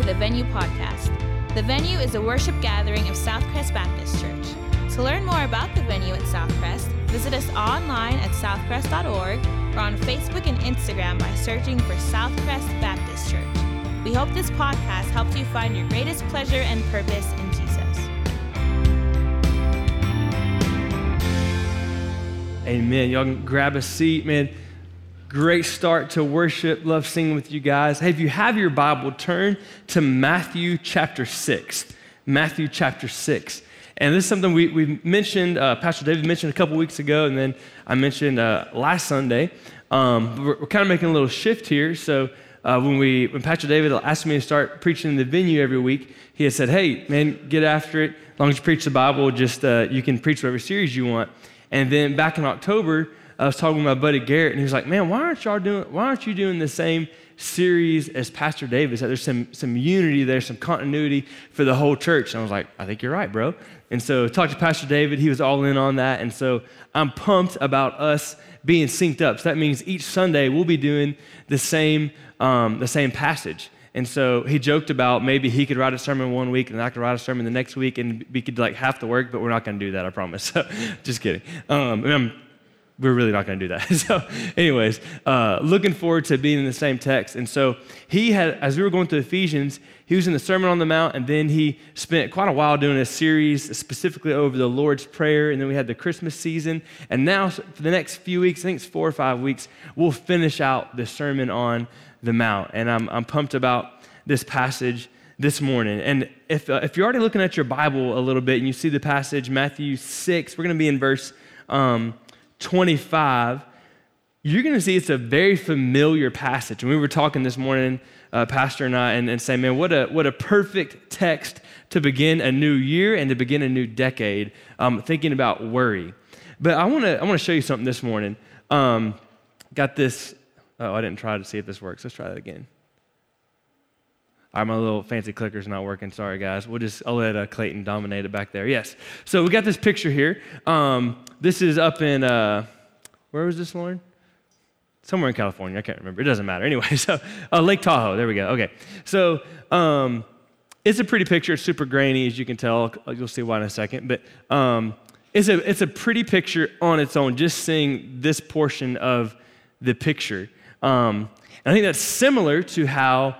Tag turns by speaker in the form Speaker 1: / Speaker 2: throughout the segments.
Speaker 1: to the Venue podcast. The Venue is a worship gathering of Southcrest Baptist Church. To learn more about the Venue at Southcrest, visit us online at southcrest.org or on Facebook and Instagram by searching for Southcrest Baptist Church. We hope this podcast helps you find your greatest pleasure and purpose in Jesus.
Speaker 2: Amen. Y'all can grab a seat, man. Great start to worship. Love singing with you guys. Hey, if you have your Bible, turn to Matthew chapter 6. Matthew chapter 6. And this is something we, we mentioned, uh, Pastor David mentioned a couple weeks ago, and then I mentioned uh, last Sunday. Um, we're, we're, kind of making a little shift here. So uh, when, we, when Pastor David asked me to start preaching in the venue every week, he had said, hey, man, get after it. As long as you preach the Bible, just uh, you can preach whatever series you want. And then back in October, I was talking with my buddy Garrett, and he was like, "Man, why aren't y'all doing? Why aren't you doing the same series as Pastor David's? That there's some some unity there, some continuity for the whole church." And I was like, "I think you're right, bro." And so talked to Pastor David. He was all in on that, and so I'm pumped about us being synced up. So that means each Sunday we'll be doing the same um, the same passage. And so he joked about maybe he could write a sermon one week and I could write a sermon the next week and we could like half the work, but we're not going to do that, I promise. So, just kidding. Um, we're really not going to do that. so, anyways, uh, looking forward to being in the same text. And so, he had, as we were going through Ephesians, he was in the Sermon on the Mount, and then he spent quite a while doing a series specifically over the Lord's Prayer. And then we had the Christmas season. And now, for the next few weeks, I think it's four or five weeks, we'll finish out the Sermon on the Mount. And I'm, I'm pumped about this passage this morning. And if, uh, if you're already looking at your Bible a little bit and you see the passage, Matthew 6, we're going to be in verse. Um, 25, you're going to see it's a very familiar passage. And we were talking this morning, uh, Pastor and I, and, and saying, man, what a, what a perfect text to begin a new year and to begin a new decade, um, thinking about worry. But I want to I wanna show you something this morning. Um, got this. Oh, I didn't try to see if this works. Let's try that again. All right, my little fancy clicker's not working. Sorry, guys. We'll just, I'll let uh, Clayton dominate it back there. Yes. So we got this picture here. Um, this is up in, uh, where was this, Lauren? Somewhere in California. I can't remember. It doesn't matter. Anyway, so uh, Lake Tahoe. There we go. Okay. So um, it's a pretty picture. It's super grainy, as you can tell. You'll see why in a second. But um, it's, a, it's a pretty picture on its own, just seeing this portion of the picture. Um, and I think that's similar to how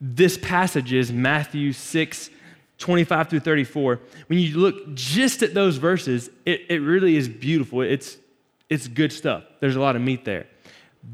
Speaker 2: this passage is Matthew 6, 25 through 34. When you look just at those verses, it, it really is beautiful. It's, it's good stuff. There's a lot of meat there.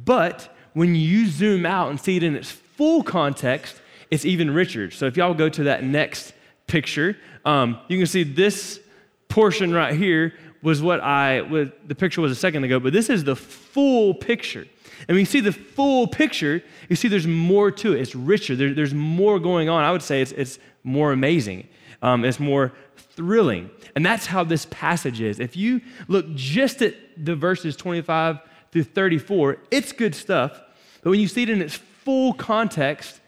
Speaker 2: But when you zoom out and see it in its full context, it's even richer. So if y'all go to that next picture, um, you can see this portion right here was what I, was, the picture was a second ago, but this is the full picture. And when you see the full picture, you see there's more to it. It's richer. There, there's more going on. I would say it's, it's more amazing. Um, it's more thrilling. And that's how this passage is. If you look just at the verses 25 through 34, it's good stuff. But when you see it in its full context,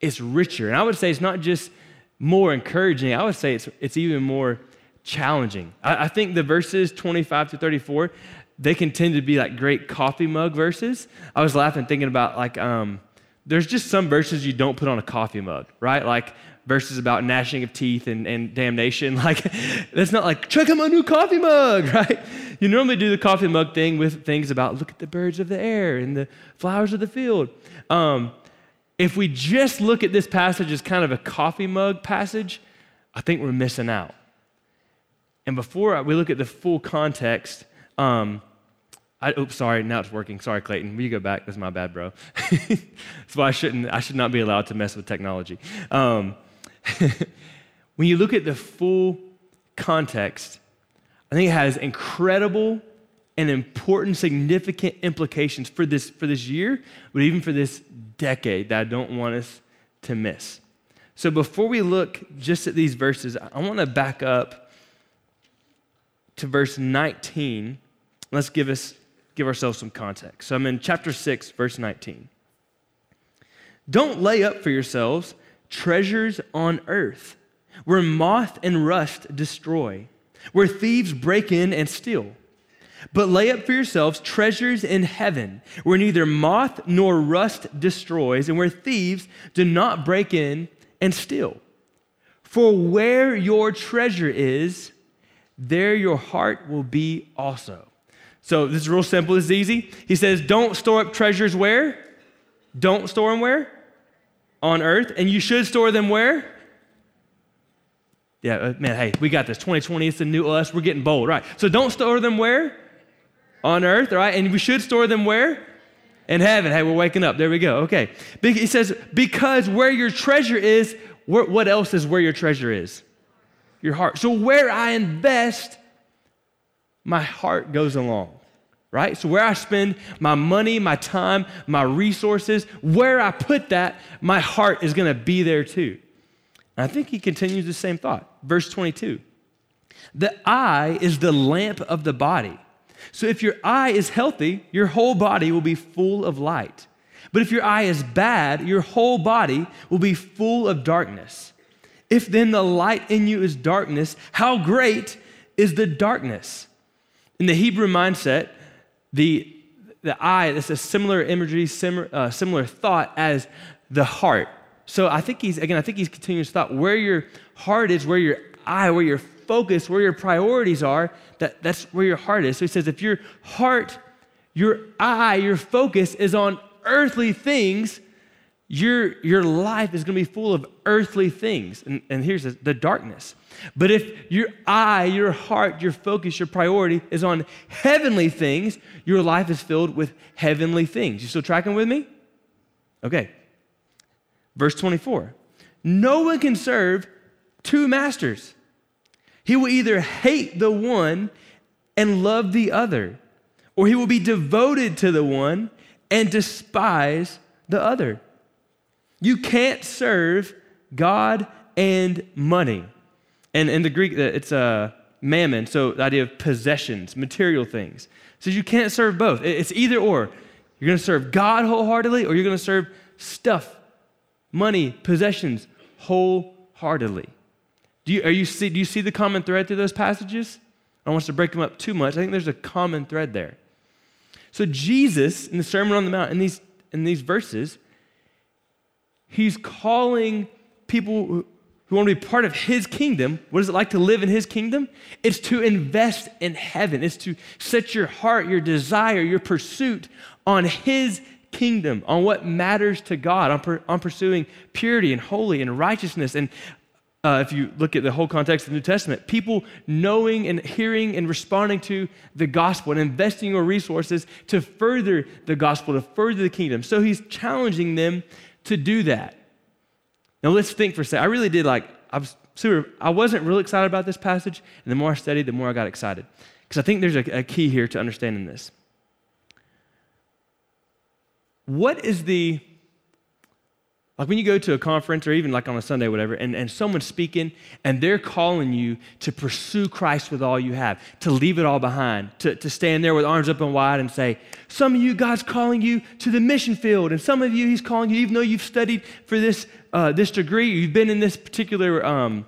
Speaker 2: it's richer. And I would say it's not just more encouraging, I would say it's, it's even more challenging. I, I think the verses 25 to 34, they can tend to be like great coffee mug verses. I was laughing thinking about like, um, there's just some verses you don't put on a coffee mug, right? Like verses about gnashing of teeth and, and damnation. Like, that's not like, check out my new coffee mug, right? You normally do the coffee mug thing with things about look at the birds of the air and the flowers of the field. Um, if we just look at this passage as kind of a coffee mug passage, I think we're missing out. And before we look at the full context, um, I, oops, sorry, now it's working. Sorry, Clayton. Will you go back? That's my bad, bro. That's why I shouldn't, I should not be allowed to mess with technology. Um, when you look at the full context, I think it has incredible and important, significant implications for this, for this year, but even for this decade that I don't want us to miss. So before we look just at these verses, I want to back up to verse 19. Let's give us give ourselves some context. So I'm in chapter 6, verse 19. Don't lay up for yourselves treasures on earth, where moth and rust destroy, where thieves break in and steal. But lay up for yourselves treasures in heaven, where neither moth nor rust destroys, and where thieves do not break in and steal. For where your treasure is, there your heart will be also. So this is real simple, this is easy. He says, Don't store up treasures where? Don't store them where? On earth. And you should store them where? Yeah, uh, man, hey, we got this. 2020, it's a new us. We're getting bold, right? So don't store them where? On earth, right? And we should store them where? In heaven. Hey, we're waking up. There we go. Okay. He says, because where your treasure is, what else is where your treasure is? Your heart. So where I invest, my heart goes along, right? So where I spend my money, my time, my resources, where I put that, my heart is going to be there too. And I think he continues the same thought. Verse 22 The eye is the lamp of the body. So if your eye is healthy, your whole body will be full of light. But if your eye is bad, your whole body will be full of darkness. If then the light in you is darkness, how great is the darkness? In the Hebrew mindset, the, the eye is a similar imagery, similar, uh, similar thought as the heart. So I think he's, again, I think he's continuing to thought where your heart is, where your eye, where your focus, where your priorities are, that, that's where your heart is. So he says, if your heart, your eye, your focus is on earthly things, your, your life is going to be full of earthly things. And, and here's the, the darkness. But if your eye, your heart, your focus, your priority is on heavenly things, your life is filled with heavenly things. You still tracking with me? Okay. Verse 24 No one can serve two masters. He will either hate the one and love the other, or he will be devoted to the one and despise the other. You can't serve God and money. And in the Greek, uh, it's a uh, mammon, so the idea of possessions, material things. So you can't serve both. It's either or. You're going to serve God wholeheartedly, or you're going to serve stuff money, possessions wholeheartedly. Do you, are you see, do you see the common thread through those passages? I don't want to break them up too much. I think there's a common thread there. So, Jesus, in the Sermon on the Mount, in these, in these verses, he's calling people who, want to be part of his kingdom. What is it like to live in his kingdom? It's to invest in heaven, it's to set your heart, your desire, your pursuit on his kingdom, on what matters to God, on, per, on pursuing purity and holy and righteousness. And uh, if you look at the whole context of the New Testament, people knowing and hearing and responding to the gospel and investing your resources to further the gospel, to further the kingdom. So he's challenging them to do that. Now let's think for a second. I really did like, I was super, I wasn't really excited about this passage, and the more I studied, the more I got excited. Because I think there's a, a key here to understanding this. What is the, like when you go to a conference or even like on a Sunday, whatever, and, and someone's speaking and they're calling you to pursue Christ with all you have, to leave it all behind, to, to stand there with arms up and wide and say, Some of you, God's calling you to the mission field, and some of you, He's calling you, even though you've studied for this, uh, this degree, you've been in this particular um,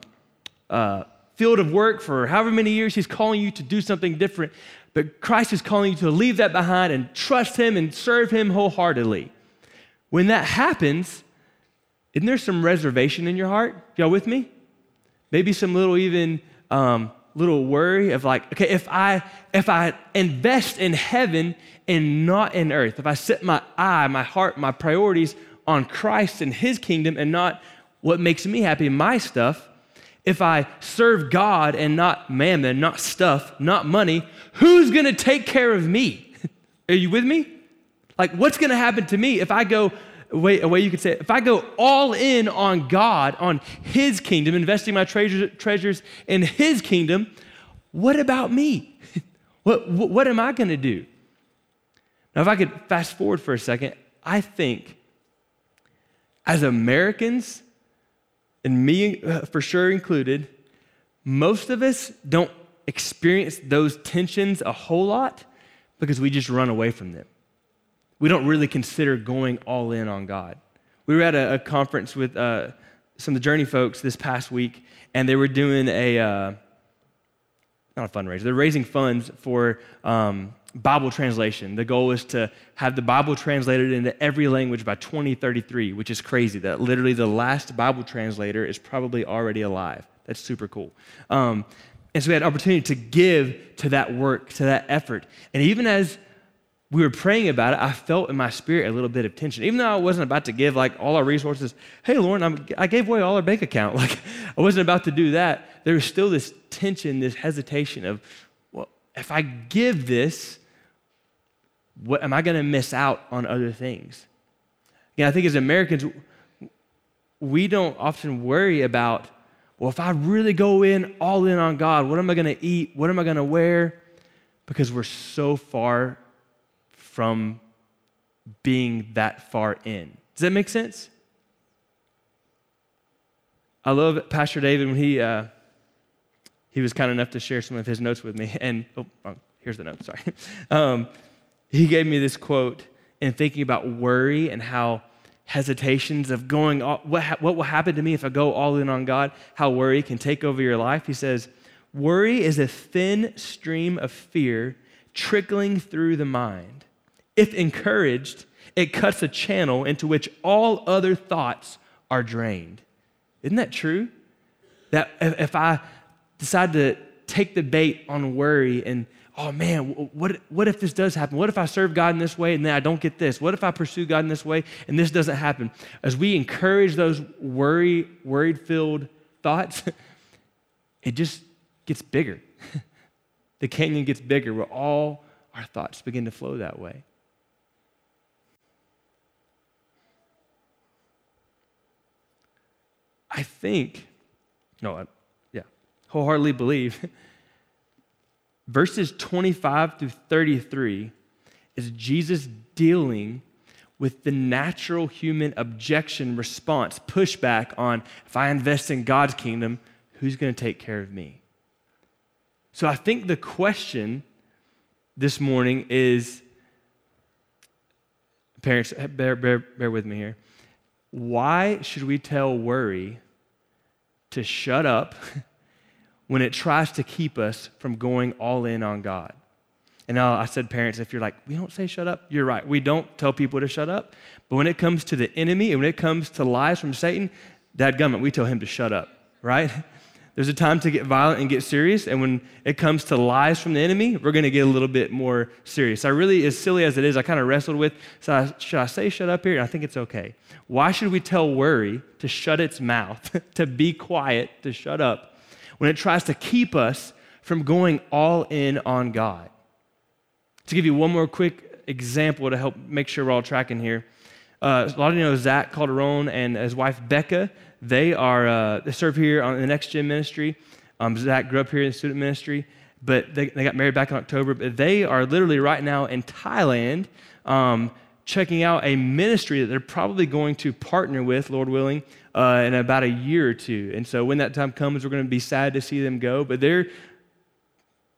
Speaker 2: uh, field of work for however many years, He's calling you to do something different. But Christ is calling you to leave that behind and trust Him and serve Him wholeheartedly. When that happens, isn't there some reservation in your heart? Y'all with me? Maybe some little even um, little worry of like, okay, if I if I invest in heaven and not in earth, if I set my eye, my heart, my priorities on Christ and His kingdom and not what makes me happy, my stuff, if I serve God and not mammon, not stuff, not money, who's to take care of me? Are you with me? Like, what's to happen to me if I go, a way, a way you could say it, if I go all in on God, on His kingdom, investing my treasures, treasures in His kingdom, what about me? what, what, what am I going to do? Now, if I could fast forward for a second, I think as Americans, and me uh, for sure included, most of us don't experience those tensions a whole lot because we just run away from them. We don't really consider going all in on God. We were at a, a conference with uh, some of the Journey folks this past week, and they were doing a, uh, not a fundraiser, they're raising funds for um, Bible translation. The goal is to have the Bible translated into every language by 2033, which is crazy. That literally the last Bible translator is probably already alive. That's super cool. Um, and so we had opportunity to give to that work, to that effort. And even as we were praying about it, I felt in my spirit a little bit of tension. Even though I wasn't about to give like all our resources, hey, Lauren, I'm, i gave away all our bank account. Like I wasn't about to do that. There was still this tension, this hesitation of, well, if I give this, what am I going to miss out on other things? Yeah, I think as Americans, we don't often worry about, well, if I really go in all in on God, what am I going to eat? What am I going to wear? Because we're so far from being that far in. Does that make sense? I love Pastor David when he uh, he was kind enough to share some of his notes with me. And oh, here's the note. Sorry. Um, he gave me this quote in thinking about worry and how hesitations of going all, what, ha- what will happen to me if I go all in on God, how worry can take over your life. He says, Worry is a thin stream of fear trickling through the mind. If encouraged, it cuts a channel into which all other thoughts are drained. Isn't that true? That if I decide to take the bait on worry and, oh man, what, what if this does happen? What if I serve God in this way and then I don't get this? What if I pursue God in this way and this doesn't happen? As we encourage those worry, worried filled thoughts, it just gets bigger. the canyon gets bigger where all our thoughts begin to flow that way. I think, no, I, yeah, wholeheartedly believe, verses 25 through 33 is Jesus dealing with the natural human objection response, pushback on if I invest in God's kingdom, who's going to take care of me? So I think the question this morning is parents, bear, bear, bear with me here. Why should we tell worry to shut up when it tries to keep us from going all in on God. And now I said, parents, if you're like, we don't say shut up, you're right. We don't tell people to shut up. But when it comes to the enemy and when it comes to lies from Satan, that government, we tell him to shut up, right? There's a time to get violent and get serious. And when it comes to lies from the enemy, we're going to get a little bit more serious. I really, as silly as it is, I kind of wrestled with, so I, should I say shut up here? I think it's okay. Why should we tell worry to shut its mouth, to be quiet, to shut up, when it tries to keep us from going all in on God? To give you one more quick example to help make sure we're all tracking here. Uh, a lot of you know Zach Calderon and his wife Becca. They are uh, they serve here on the Next Gen ministry. Um, Zach grew up here in student ministry, but they, they got married back in October. But they are literally right now in Thailand um, checking out a ministry that they're probably going to partner with, Lord willing, uh, in about a year or two. And so when that time comes, we're going to be sad to see them go. But they're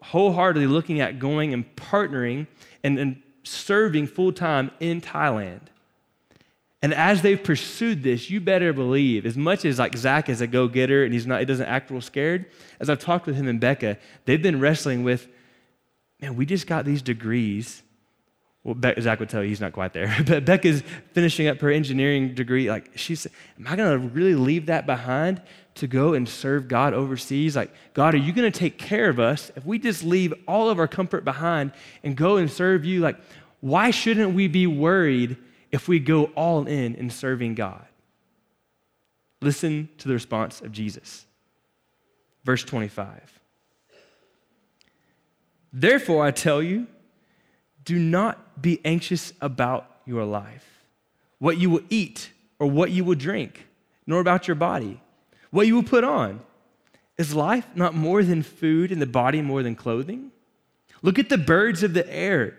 Speaker 2: wholeheartedly looking at going and partnering and, and serving full time in Thailand. And as they've pursued this, you better believe, as much as like Zach is a go-getter and he's not, he doesn't act real scared, as I've talked with him and Becca, they've been wrestling with, man, we just got these degrees well, Be- Zach would tell you he's not quite there. but Becca's finishing up her engineering degree. Like, she said, Am I going to really leave that behind to go and serve God overseas? Like, God, are you going to take care of us if we just leave all of our comfort behind and go and serve you? Like, why shouldn't we be worried if we go all in in serving God? Listen to the response of Jesus. Verse 25. Therefore, I tell you, do not be anxious about your life, what you will eat or what you will drink, nor about your body, what you will put on. Is life not more than food and the body more than clothing? Look at the birds of the air.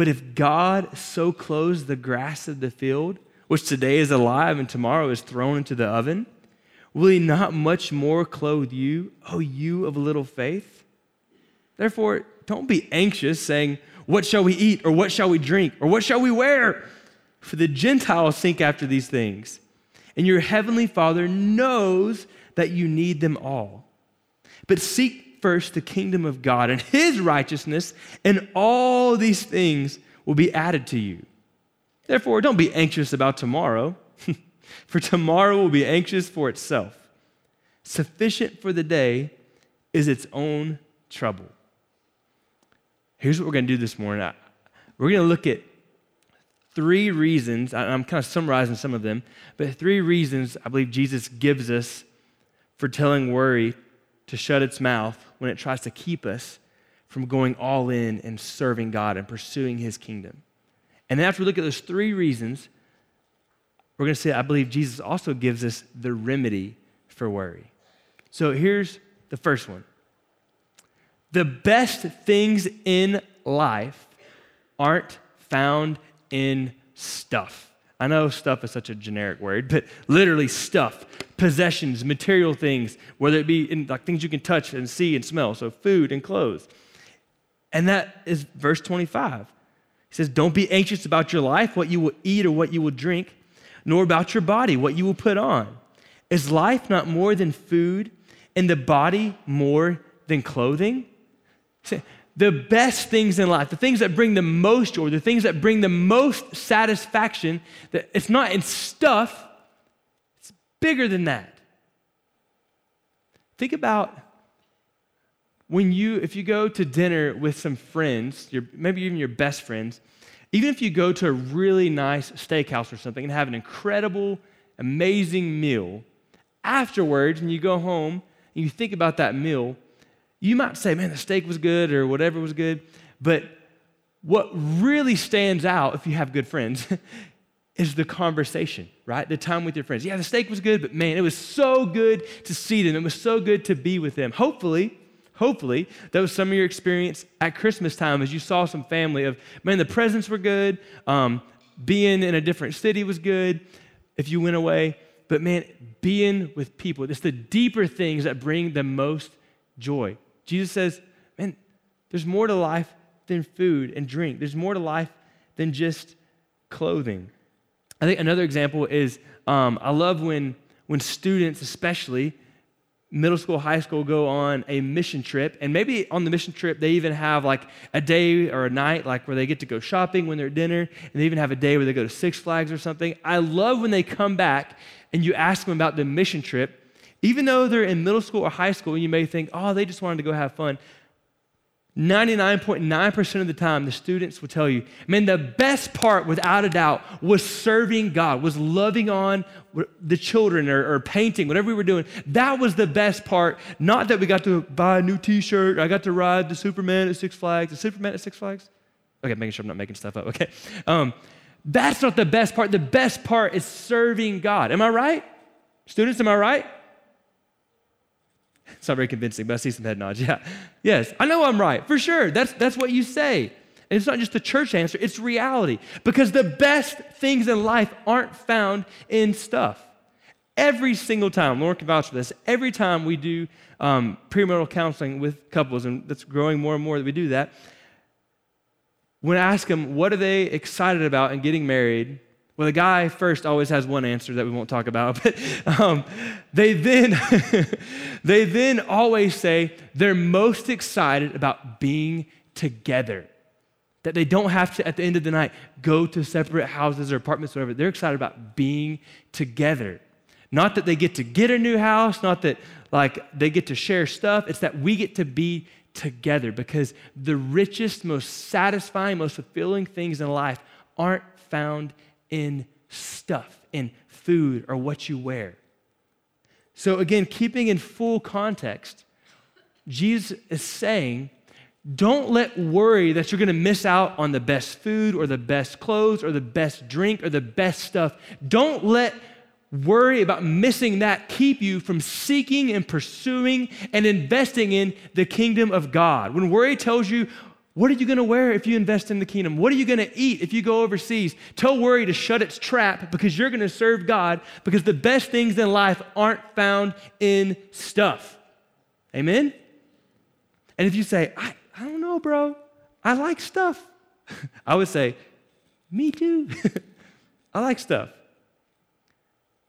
Speaker 2: But if God so clothes the grass of the field, which today is alive and tomorrow is thrown into the oven, will he not much more clothe you, O you of little faith? Therefore, don't be anxious, saying, What shall we eat, or what shall we drink, or what shall we wear? For the Gentiles think after these things, and your heavenly Father knows that you need them all. But seek first the kingdom of God and his righteousness, and all these things will be added to you. Therefore, don't be anxious about tomorrow, for tomorrow will be anxious for itself. Sufficient for the day is its own trouble. Here's what we're going to do this morning. We're going to look at three reasons. I'm kind of summarizing some of them, but three reasons I believe Jesus gives us for telling worry to shut its mouth when it tries to keep us from going all in and serving God and pursuing his kingdom. And then after we look at those three reasons, we're going to say, I believe Jesus also gives us the remedy for worry. So here's the first one The best things in life aren't found in stuff. I know stuff is such a generic word, but literally stuff, possessions, material things, whether it be in like things you can touch and see and smell, so food and clothes. And that is verse 25. He says, Don't be anxious about your life, what you will eat or what you will drink, nor about your body, what you will put on. Is life not more than food, and the body more than clothing? The best things in life, the things that bring the most joy, the things that bring the most satisfaction, that it's not in stuff, it's bigger than that. Think about when you, if you go to dinner with some friends, your, maybe even your best friends, even if you go to a really nice steakhouse or something and have an incredible, amazing meal, afterwards, and you go home and you think about that meal, you might say, man, the steak was good or whatever was good, but what really stands out if you have good friends is the conversation, right? The time with your friends. Yeah, the steak was good, but man, it was so good to see them. It was so good to be with them. Hopefully, hopefully, that was some of your experience at Christmas time as you saw some family of, man, the presents were good. Um, being in a different city was good if you went away. But man, being with people, it's the deeper things that bring the most joy. Jesus says, man, there's more to life than food and drink. There's more to life than just clothing. I think another example is um, I love when, when students, especially middle school, high school, go on a mission trip. And maybe on the mission trip, they even have like a day or a night, like where they get to go shopping when they're at dinner. And they even have a day where they go to Six Flags or something. I love when they come back and you ask them about the mission trip even though they're in middle school or high school, you may think, oh, they just wanted to go have fun. 99.9% of the time, the students will tell you, man, the best part, without a doubt, was serving God, was loving on the children or, or, painting, whatever we were doing. That was the best part. Not that we got to buy a new t shirt, I got to ride the Superman at Six Flags. The Superman at Six Flags? Okay, making sure I'm not making stuff up. Okay. Um, that's not the best part. The best part is serving God. Am I right? Students, am I right? It's not very convincing, but I see some head nods. Yeah. Yes, I know I'm right, for sure. That's, that's what you say. And it's not just a church answer, it's reality. Because the best things in life aren't found in stuff. Every single time, Lauren can vouch for this, every time we do um, premarital counseling with couples, and that's growing more and more that we do that, when I ask them what are they excited about in getting married, well, the guy first always has one answer that we won't talk about, but um, they then they then always say they're most excited about being together. That they don't have to, at the end of the night, go to separate houses or apartments, or whatever. They're excited about being together. Not that they get to get a new house, not that like they get to share stuff. It's that we get to be together because the richest, most satisfying, most fulfilling things in life aren't found in stuff, in food, or what you wear. So, again, keeping in full context, Jesus is saying, don't let worry that you're going to miss out on the best food or the best clothes or the best drink or the best stuff. Don't let worry about missing that keep you from seeking and pursuing and investing in the kingdom of God. When worry tells you What are you going to wear if you invest in the kingdom? What are you going to eat if you go overseas? Tell worry to shut its trap because you're going to serve God because the best things in life aren't found in stuff. Amen? And if you say, I, I don't know, bro, I like stuff, I would say, me too. I like stuff.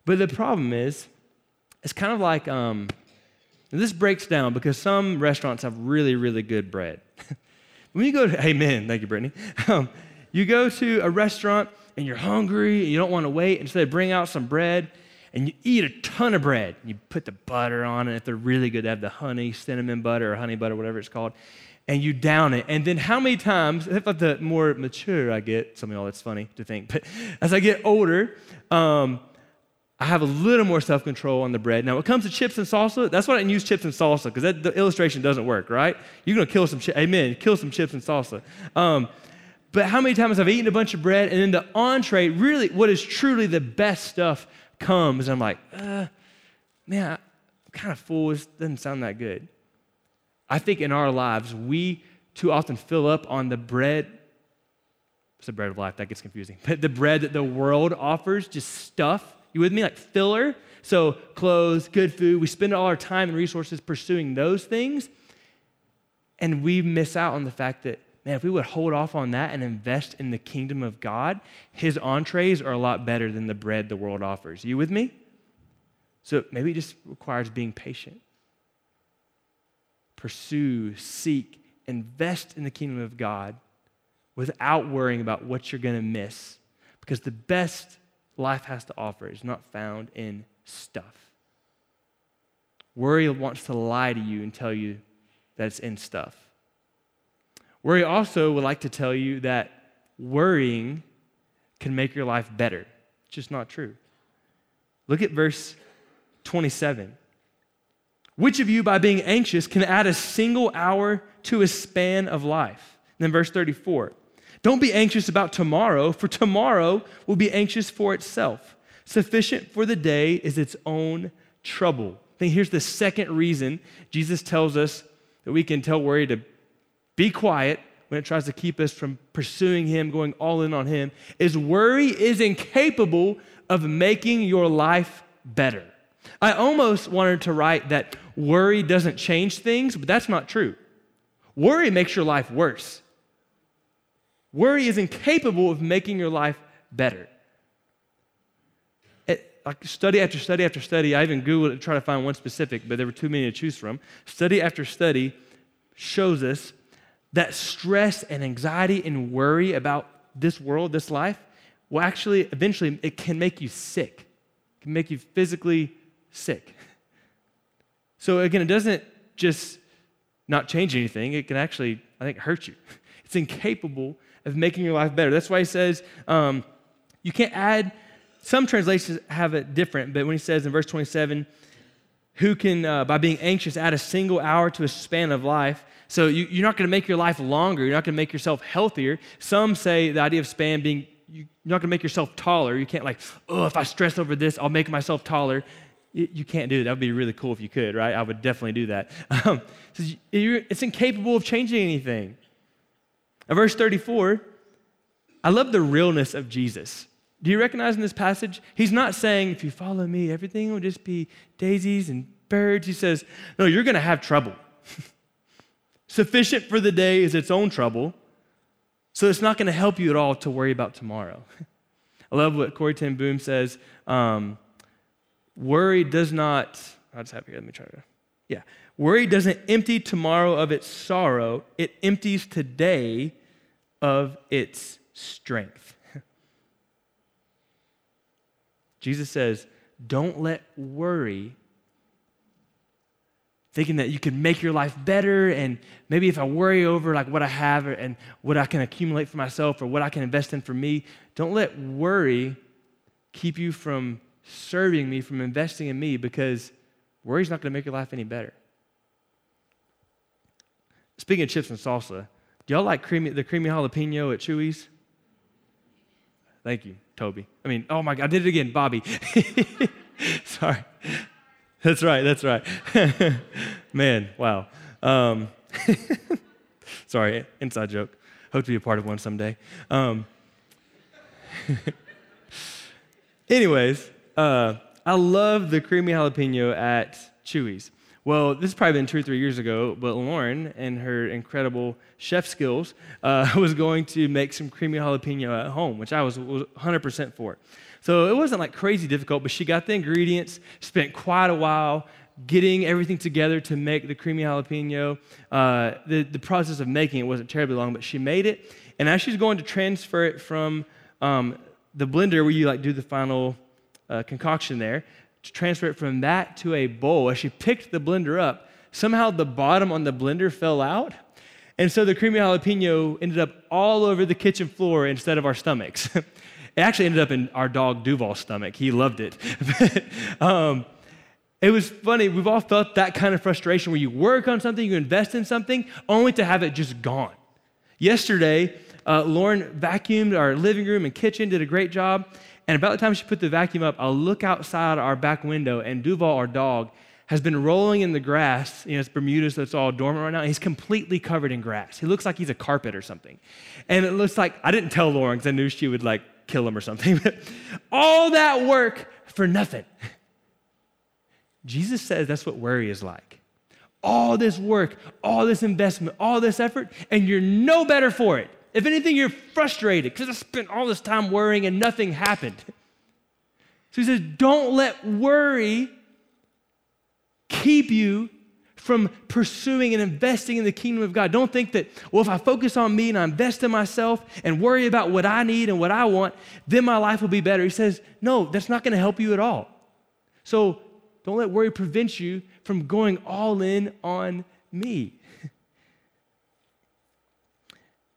Speaker 2: But the problem is, it's kind of like um, this breaks down because some restaurants have really, really good bread. when you go to, amen, thank you, Brittany. Um, you go to a restaurant and you're hungry and you don't want to wait, Instead, bring out some bread and you eat a ton of bread. You put the butter on it. If they're really good, they have the honey, cinnamon butter, or honey butter, whatever it's called. And you down it. And then how many times, the more mature I get, some of y'all, that's funny to think, but as I get older, um, I have a little more self control on the bread. Now, when it comes to chips and salsa, that's why I didn't use chips and salsa, because the illustration doesn't work, right? You're going to kill some chips. Amen. Kill some chips and salsa. Um, but how many times have I've eaten a bunch of bread and then the entree, really, what is truly the best stuff comes, and I'm like, uh, man, I'm kind of full. It doesn't sound that good. I think in our lives, we too often fill up on the bread. It's the bread of life, that gets confusing. But the bread that the world offers, just stuff. You with me? Like filler. So, clothes, good food. We spend all our time and resources pursuing those things. And we miss out on the fact that man, if we would hold off on that and invest in the kingdom of God, his entrees are a lot better than the bread the world offers. You with me? So maybe it just requires being patient. Pursue, seek, invest in the kingdom of God without worrying about what you're going to miss. Because the best life has to offer is not found in stuff. Worry wants to lie to you and tell you that it's in stuff. Worry also would like to tell you that worrying can make your life better. It's just not true. Look at verse 27. Which of you, by being anxious, can add a single hour to a span of life? And then verse 34. Don't be anxious about tomorrow, for tomorrow will be anxious for itself. Sufficient for the day is its own trouble. Then here's the second reason Jesus tells us that we can tell worry to be quiet when it tries to keep us from pursuing Him, going all in on Him, is worry is incapable of making your life better. I almost wanted to write that worry doesn't change things, but that's not true. Worry makes your life worse. Worry is incapable of making your life better. It, like study after study after study, I even Googled it to try to find one specific, but there were too many to choose from. Study after study shows us that stress and anxiety and worry about this world, this life, will actually, eventually, it can make you sick. It can make you physically sick. So again, it doesn't just not change anything, it can actually, I think, hurt you. It's incapable of making your life better. That's why he says um, you can't add, some translations have it different, but when he says in verse 27, who can, uh, by being anxious, add a single hour to a span of life, so you, are not going to make your life longer. You're not going to make yourself healthier. Some say the idea of span being you're not going to make yourself taller. You can't like, oh, if I stress over this, I'll make myself taller. You, you can't do that. That would be really cool if you could, right? I would definitely do that. Um, it's incapable of changing anything. Now, verse 34, I love the realness of Jesus. Do you recognize in this passage? He's not saying, if you follow me, everything will just be daisies and birds. He says, no, you're going to have trouble. Sufficient for the day is its own trouble. So it's not going to help you at all to worry about tomorrow. I love what Corrie ten Boom says. Um, worry does not, I'll just have here, let me try to, yeah. Worry doesn't empty tomorrow of its sorrow, it empties today of its strength. Jesus says, don't let worry thinking that you can make your life better and maybe if i worry over like what i have and what i can accumulate for myself or what i can invest in for me don't let worry keep you from serving me from investing in me because worry's not going to make your life any better speaking of chips and salsa y'all like creamy, the creamy jalapeno at Chuy's? Thank you, Toby. I mean, oh my God, I did it again, Bobby. Sorry. That's right, that's right. Man, wow. Um, Sorry, inside joke. Hope to be a part of one someday. Um, anyways, uh, I love the creamy jalapeno at Chuy's. Well, this has probably been two or three years ago, but Lauren and her incredible chef skills uh, was going to make some creamy jalapeno at home, which I was, was 100% for. So it wasn't like crazy difficult, but she got the ingredients, spent quite a while getting everything together to make the creamy jalapeno. Uh, the, the process of making it wasn't terribly long, but she made it. And as she's going to transfer it from um, the blender where you like do the final uh, concoction there, to transfer it from that to a bowl. As she picked the blender up, somehow the bottom on the blender fell out. And so the creamy jalapeno ended up all over the kitchen floor instead of our stomachs. it actually ended up in our dog Duval's stomach. He loved it. um, it was funny. We've all felt that kind of frustration where you work on something, you invest in something, only to have it just gone. Yesterday, uh, Lauren vacuumed our living room and kitchen, did a great job. And about the time she put the vacuum up, I'll look outside our back window, and Duval, our dog, has been rolling in the grass. You know, it's Bermuda, so it's all dormant right now. he's completely covered in grass. He looks like he's a carpet or something. And it looks like, I didn't tell Lauren because I knew she would like kill him or something. all that work for nothing. Jesus says that's what worry is like. All this work, all this investment, all this effort, and you're no better for it. If anything, you're frustrated because I spent all this time worrying and nothing happened. So he says, don't let worry keep you from pursuing and investing in the kingdom of God. Don't think that, well, if I focus on me and I invest in myself and worry about what I need and what I want, then my life will be better. He says, no, that's not going to help you at all. So don't let worry prevent you from going all in on me.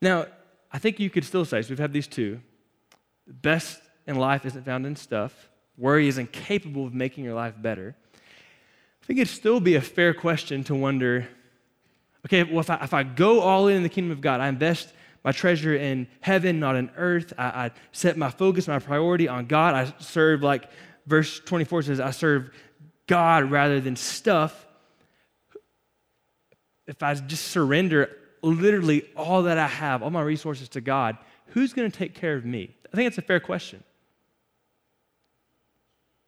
Speaker 2: now, I think you could still say, so we've had these two. The best in life isn't found in stuff. Worry is incapable of making your life better. I think it'd still be a fair question to wonder okay, well, if I, if I go all in in the kingdom of God, I invest my treasure in heaven, not in earth. I, I set my focus, my priority on God. I serve, like verse 24 says, I serve God rather than stuff. If I just surrender literally all that I have, all my resources to God, who's going to take care of me? I think it's a fair question.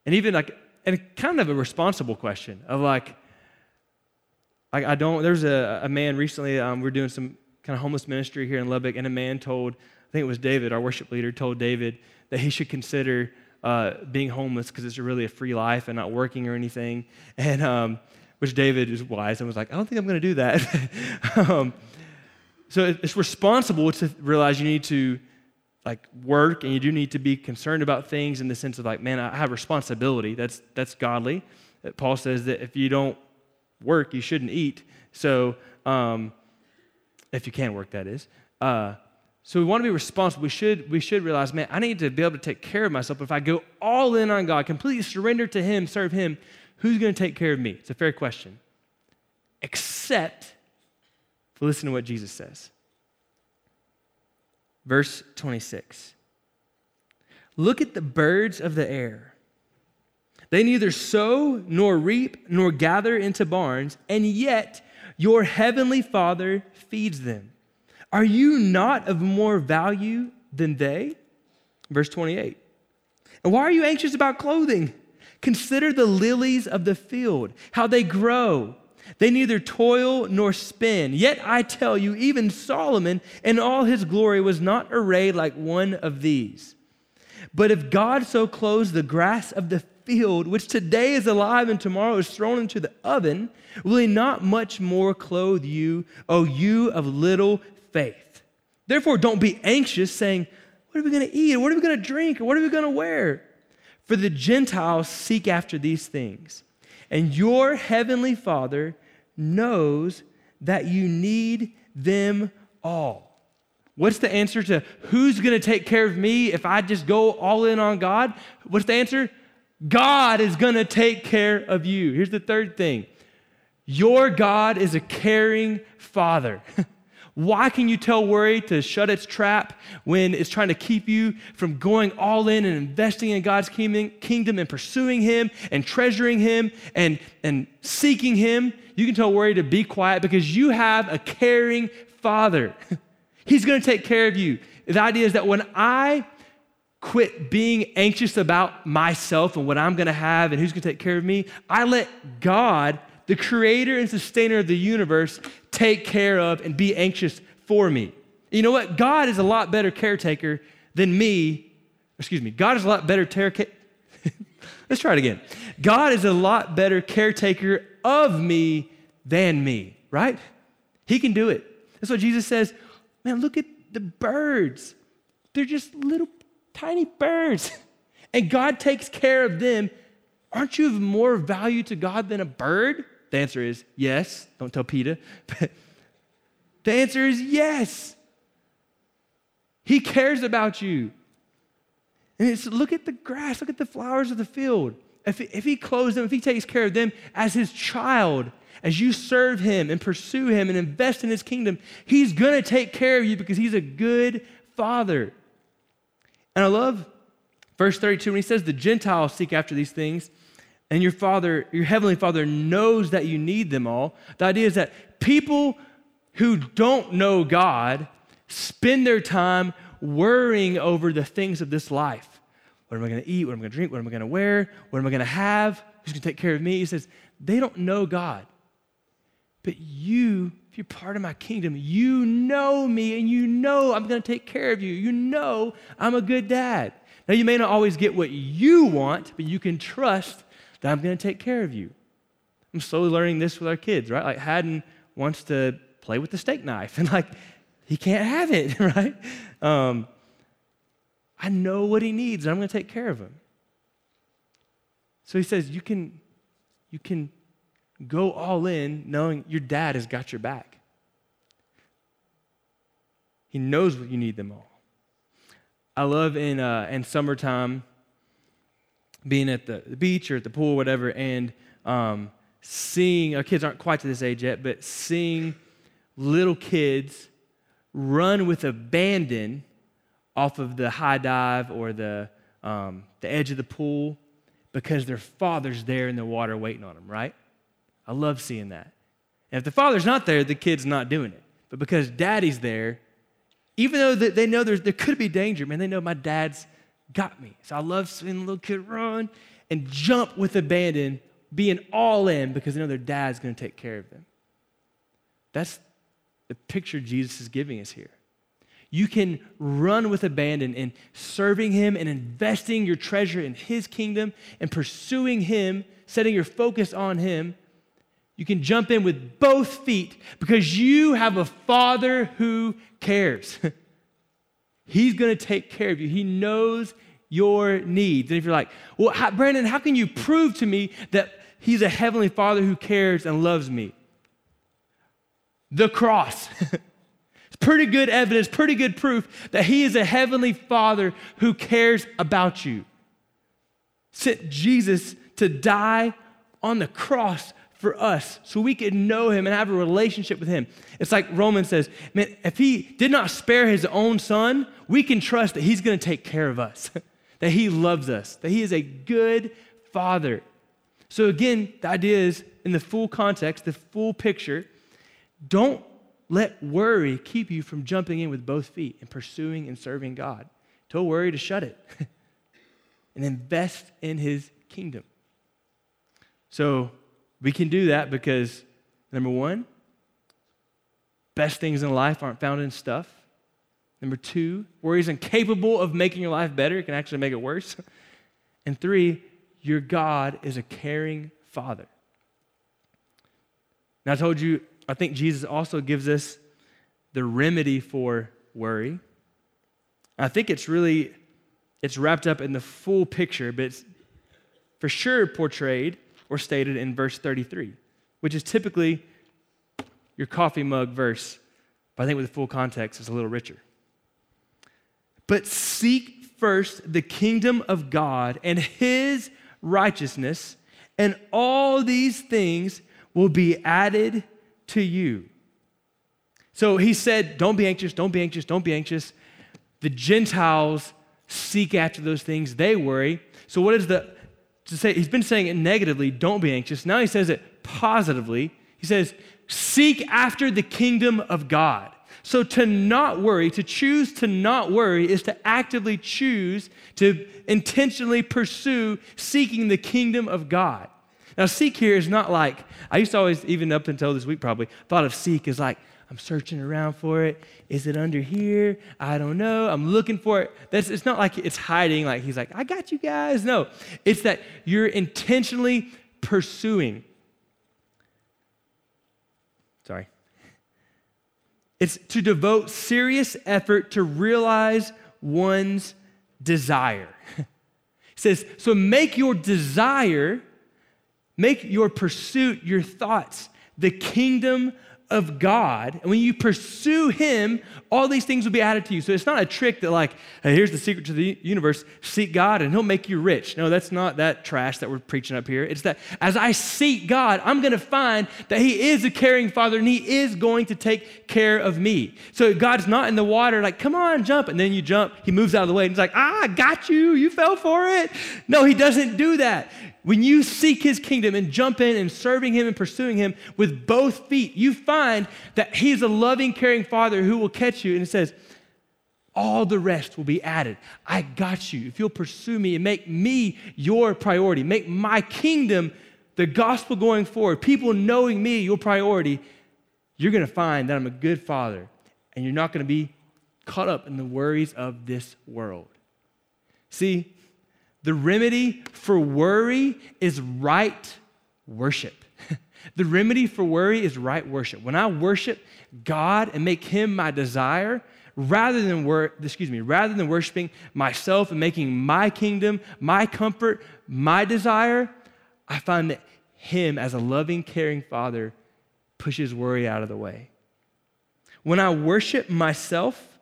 Speaker 2: And even like, and kind of a responsible question of like, I, I don't, there's a, a man recently, um, we're doing some kind of homeless ministry here in Lubbock, and a man told, I think it was David, our worship leader, told David that he should consider uh, being homeless because it's really a free life and not working or anything. And um, which David is wise and was like, I don't think I'm going to do that. um, so it's responsible to realize you need to like work and you do need to be concerned about things in the sense of like, man, I have responsibility. That's that's godly. Paul says that if you don't work, you shouldn't eat. So um, if you can work, that is. Uh, so we want to be responsible. We should, we should realize, man, I need to be able to take care of myself. If I go all in on God, completely surrender to Him, serve Him, who's going to take care of me? It's a fair question. Except listen to what Jesus says. Verse 26. Look at the birds of the air. They neither sow nor reap nor gather into barns, and yet your heavenly Father feeds them. Are you not of more value than they? Verse 28. And why are you anxious about clothing? Consider the lilies of the field, how they grow. They neither toil nor spin. Yet I tell you, even Solomon in all his glory was not arrayed like one of these. But if God so clothes the grass of the field, which today is alive and tomorrow is thrown into the oven, will he not much more clothe you, O you of little faith? Therefore, don't be anxious, saying, What are we going to eat? What are we going to drink? Or what are we going to wear? For the Gentiles seek after these things and your heavenly Father knows that you need them all. What's the answer to who's going to take care of me if I just go all in on God? What's the answer? God is going to take care of you. Here's the third thing your God is a caring Father. Why can you tell worry to shut its trap when it's trying to keep you from going all in and investing in God's kingdom and pursuing Him and treasuring Him and, and seeking Him? You can tell worry to be quiet because you have a caring father. He's going to take care of you. The idea is that when I quit being anxious about myself and what I'm going to have and who's going to take care of me, I let God, the creator and sustainer of the universe, take care of and be anxious for me. You know what? God is a lot better caretaker than me. Excuse me. God is a lot better caretaker. Let's try it again. God is a lot better caretaker of me than me, right? He can do it. That's what Jesus says. Man, look at the birds. They're just little tiny birds. And God takes care of them. Aren't you of more value to God than a bird? The answer is yes. Don't tell Peter. the answer is yes. He cares about you. And it's look at the grass, look at the flowers of the field. If, if he clothes them, if he takes care of them as his child, as you serve him and pursue him and invest in his kingdom, he's gonna take care of you because he's a good father. And I love verse 32 when he says, The Gentiles seek after these things, and your Father, your Heavenly Father, knows that you need them all. The idea is that people who don't know God spend their time worrying over the things of this life. What am I going to eat? What am I going to drink? What am I going to wear? What am I going to have? Who's going to take care of me? He says, they don't know God. But you if you're part of my kingdom, you know me and you know I'm going to take care of you. You know I'm a good dad. Now, you may not always get what you want, but you can trust that I'm going to take care of you. I'm slowly learning this with our kids, right? Like, Haddon wants to play with the steak knife, and like, he can't have it, right? Um, I know what he needs, and I'm going to take care of him. So he says, you can, you can Go all in knowing your dad has got your back. He knows what you need them all. I love in, uh, in summertime being at the, beach or at the pool, whatever, and um, seeing, our kids aren't quite to this age yet, but seeing little kids run with abandon off of the high dive or the, um, the edge of the pool because their father's there in the water waiting on them, right? I love seeing that. And if the father's not there, the kid's not doing it. But because daddy's there, even though they know there could be danger, man, they know my dad's got me. So I love seeing a little kid run and jump with abandon, being all in because they know their dad's going to take care of them. That's the picture Jesus is giving us here. You can run with abandon in serving Him and investing your treasure in His kingdom and pursuing Him, setting your focus on Him you can jump in with both feet because you have a father who cares. He's going to take care of you. He knows your needs. And if you're like, well, how, Brandon, how can you prove to me that He's a heavenly father who cares and loves me? The cross. it's pretty good evidence, pretty good proof that He is a heavenly father who cares about you. Sent Jesus to die on the cross for us so we could know him and have a relationship with him. It's like Romans says, man, if he did not spare his own son, we can trust that he's going to take care of us, that he loves us, that he is a good father. So again, the idea is in the full context, the full picture, don't let worry keep you from jumping in with both feet and pursuing and serving God. Tell worry to shut it and invest in his kingdom. So we can do that because, number one, best things in life aren't found in stuff. Number two, worry is incapable of making your life better, it can actually make it worse. And three, your God is a caring Father. Now, I told you, I think Jesus also gives us the remedy for worry. I think it's really, it's wrapped up in the full picture, but it's for sure portrayed or stated in verse 33, which is typically your coffee mug verse, but I think with the full context, it's a little richer. But seek first the kingdom of God and his righteousness, and all these things will be added to you. So he said, Don't be anxious, don't be anxious, don't be anxious. The Gentiles seek after those things, they worry. So, what is the to say, he's been saying it negatively, don't be anxious. Now he says it positively. He says, seek after the kingdom of God. So to not worry, to choose to not worry, is to actively choose to intentionally pursue seeking the kingdom of God. Now, seek here is not like, I used to always, even up until this week probably, thought of seek as like, I'm searching around for it. Is it under here? I don't know. I'm looking for it. That's, it's not like it's hiding, like he's like, I got you guys. No, it's that you're intentionally pursuing. Sorry. It's to devote serious effort to realize one's desire. It says, so make your desire, make your pursuit, your thoughts, the kingdom of God, and when you pursue Him, all these things will be added to you. So it's not a trick that, like, hey, here's the secret to the universe seek God and He'll make you rich. No, that's not that trash that we're preaching up here. It's that as I seek God, I'm going to find that He is a caring Father and He is going to take care of me. So God's not in the water, like, come on, jump. And then you jump, He moves out of the way and He's like, ah, I got you. You fell for it. No, He doesn't do that. When you seek his kingdom and jump in and serving him and pursuing him with both feet, you find that he's a loving, caring father who will catch you. And it says, all the rest will be added. I got you. If you'll pursue me and make me your priority, make my kingdom the gospel going forward, people knowing me your priority, you're going to find that I'm a good father and you're not going to be caught up in the worries of this world. See, the remedy for worry is right worship. the remedy for worry is right worship. When I worship God and make him my desire, rather than wor- excuse me, rather than worshiping myself and making my kingdom, my comfort, my desire, I find that him as a loving, caring father pushes worry out of the way. When I worship myself,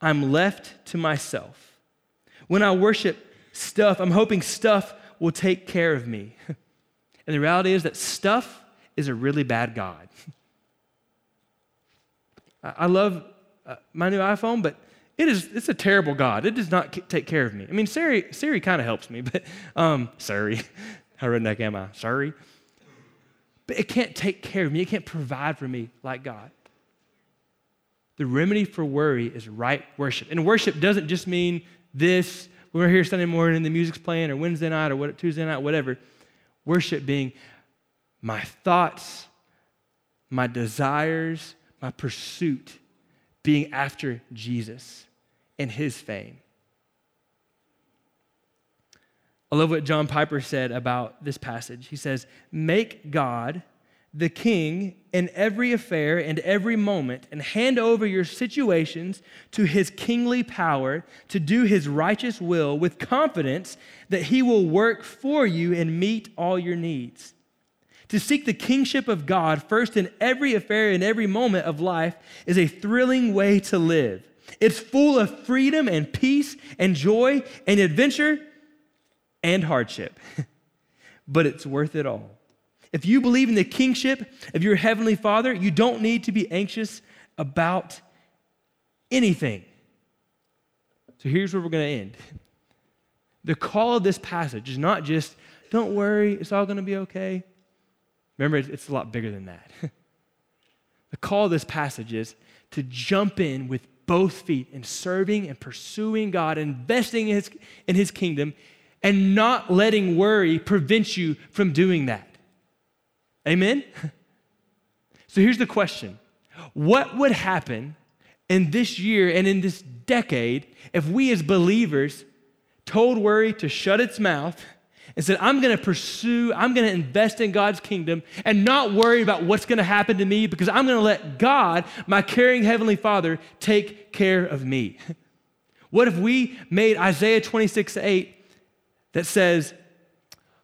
Speaker 2: I'm left to myself. When I worship stuff, I'm hoping stuff will take care of me. and the reality is that stuff is a really bad God. I love uh, my new iPhone, but it is it's a terrible God. It does not take care of me. I mean, Siri Siri kind of helps me, but um, Siri, how redneck am I? Sorry, but it can't take care of me. It can't provide for me like God. The remedy for worry is right worship, and worship doesn't just mean this we're here Sunday morning, the music's playing, or Wednesday night, or what, Tuesday night, whatever. Worship being my thoughts, my desires, my pursuit being after Jesus and his fame. I love what John Piper said about this passage. He says, Make God the king in every affair and every moment and hand over your situations to his kingly power to do his righteous will with confidence that he will work for you and meet all your needs. To seek the kingship of God first in every affair and every moment of life is a thrilling way to live. It's full of freedom and peace and joy and adventure and hardship, but it's worth it all. If you believe in the kingship of your heavenly Father, you don't need to be anxious about anything. So here's where we're going to end. The call of this passage is not just, don't worry, it's all going to be okay. Remember, it's a lot bigger than that. the call of this passage is to jump in with both feet in serving and pursuing God, investing in his, in his kingdom, and not letting worry prevent you from doing that. Amen? So here's the question What would happen in this year and in this decade if we as believers told worry to shut its mouth and said, I'm going to pursue, I'm going to invest in God's kingdom and not worry about what's going to happen to me because I'm going to let God, my caring Heavenly Father, take care of me? What if we made Isaiah 26 8 that says,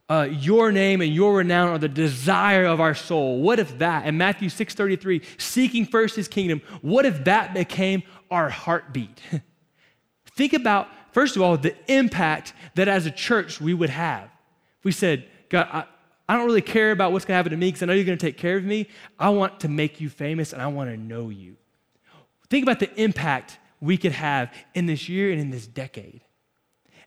Speaker 2: uh, your name and your renown are the desire of our soul. What if that, in Matthew 6.33, seeking first his kingdom, what if that became our heartbeat? Think about, first of all, the impact that as a church we would have. If we said, God, I, I don't really care about what's going to happen to me because I know you're going to take care of me. I want to make you famous and I want to know you. Think about the impact we could have in this year and in this decade.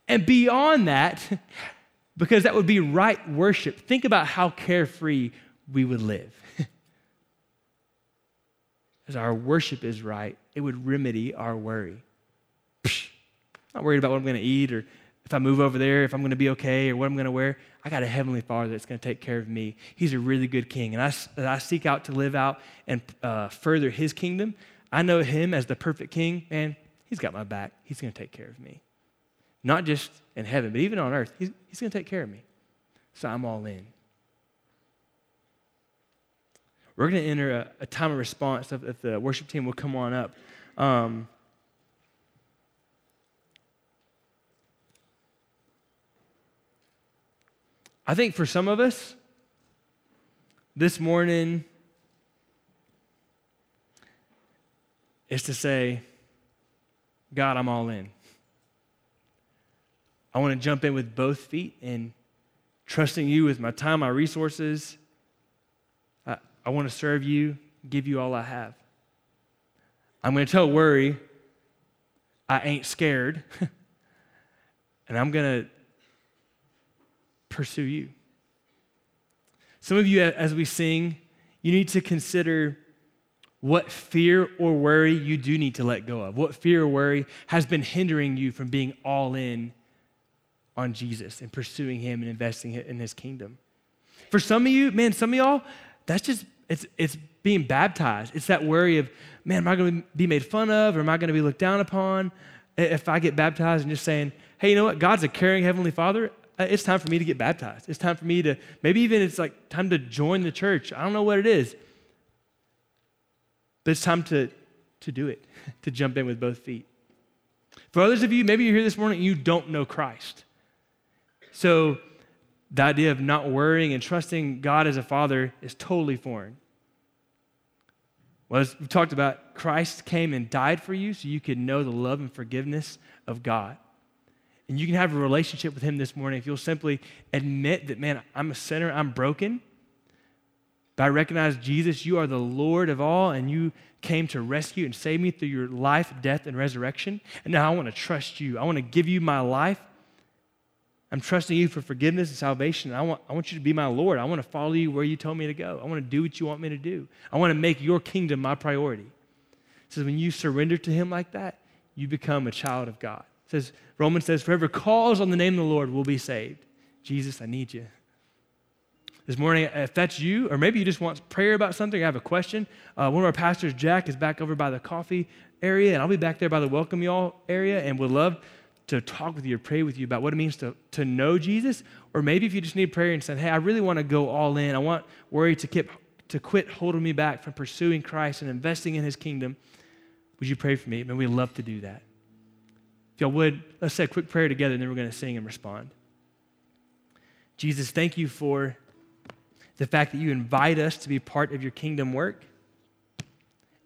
Speaker 2: And beyond that, because that would be right worship. Think about how carefree we would live. as our worship is right, it would remedy our worry. Psh, not worried about what I'm going to eat or if I move over there, if I'm going to be okay or what I'm going to wear. I got a heavenly Father that's going to take care of me. He's a really good King. And I, I seek out to live out and uh, further His kingdom. I know Him as the perfect King. Man, He's got my back. He's going to take care of me. Not just in heaven, but even on earth. He's, he's going to take care of me. So I'm all in. We're going to enter a, a, time of response if, if, the worship team will come on up. Um, I think for some of us, this morning is to say, God, I'm all in. I want to jump in with both feet and trusting you with my time, my resources. I, I want to serve you, give you all I have. I'm going to tell worry, I ain't scared, and I'm going to pursue you. Some of you, as we sing, you need to consider what fear or worry you do need to let go of. What fear or worry has been hindering you from being all in on Jesus and pursuing Him and investing in His kingdom. For some of you, man, some of y'all, that's just, it's, it's being baptized. It's that worry of, man, am I going to be made fun of or am I going to be looked down upon if I get baptized and just saying, hey, you know what? God's a caring Heavenly Father. Uh, it's time for me to get baptized. It's time for me to, maybe even it's like time to join the church. I don't know what it is. But it's time to, to do it, to jump in with both feet. For others of you, maybe you're here this morning and you don't know Christ. So the idea of not worrying and trusting God as a father is totally foreign. Well, as we talked about, Christ came and died for you so you could know the love and forgiveness of God. And you can have a relationship with Him this morning if you'll simply admit that, man, I'm a sinner, I'm broken, but I recognize, Jesus, you are the Lord of all, and you came to rescue and save me through your life, death, and resurrection. And now I want to trust you. I want to give you my life. I'm trusting you for forgiveness and salvation. I want, I want you to be my Lord. I want to follow you where you told me to go. I want to do what you want me to do. I want to make your kingdom my priority. It says, when you surrender to Him like that, you become a child of God. It says, Romans says, whoever calls on the name of the Lord will be saved. Jesus, I need you this morning, if that's you, or maybe you just want prayer about something, I have a question, uh, one of our pastors, Jack, is back over by the coffee area, and I'll be back there by the welcome y'all area, and would love to talk with you or pray with you about what it means to, to know Jesus. Or maybe if you just need prayer and say, hey, I really want to go all in, I want worry to, keep, to quit holding me back from pursuing Christ and investing in his kingdom, would you pray for me? And we'd love to do that. If y'all would, let's say a quick prayer together, and then we're going to sing and respond. Jesus, thank you for the fact that you invite us to be part of your kingdom work,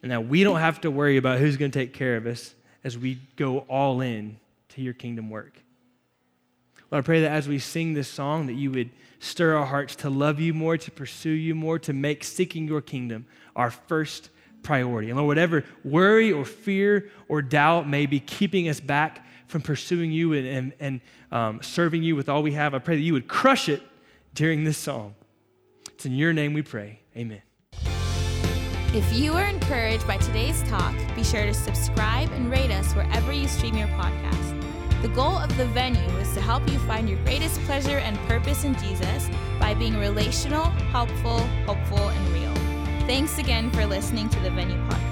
Speaker 2: and that we don't have to worry about who's going to take care of us as we go all in your kingdom work. Lord, I pray that as we sing this song, that you would stir our hearts to love you more, to pursue you more, to make seeking your kingdom our first priority. And Lord, whatever worry or fear or doubt may be keeping us back from pursuing you and, and, and um, serving you with all we have, I pray that you would crush it during this song. It's in your name we pray. Amen.
Speaker 1: If you are encouraged by today's talk, be sure to subscribe and rate us wherever you stream your podcast. The goal of the venue is to help you find your greatest pleasure and purpose in Jesus by being relational, helpful, hopeful, and real. Thanks again for listening to the Venue Podcast.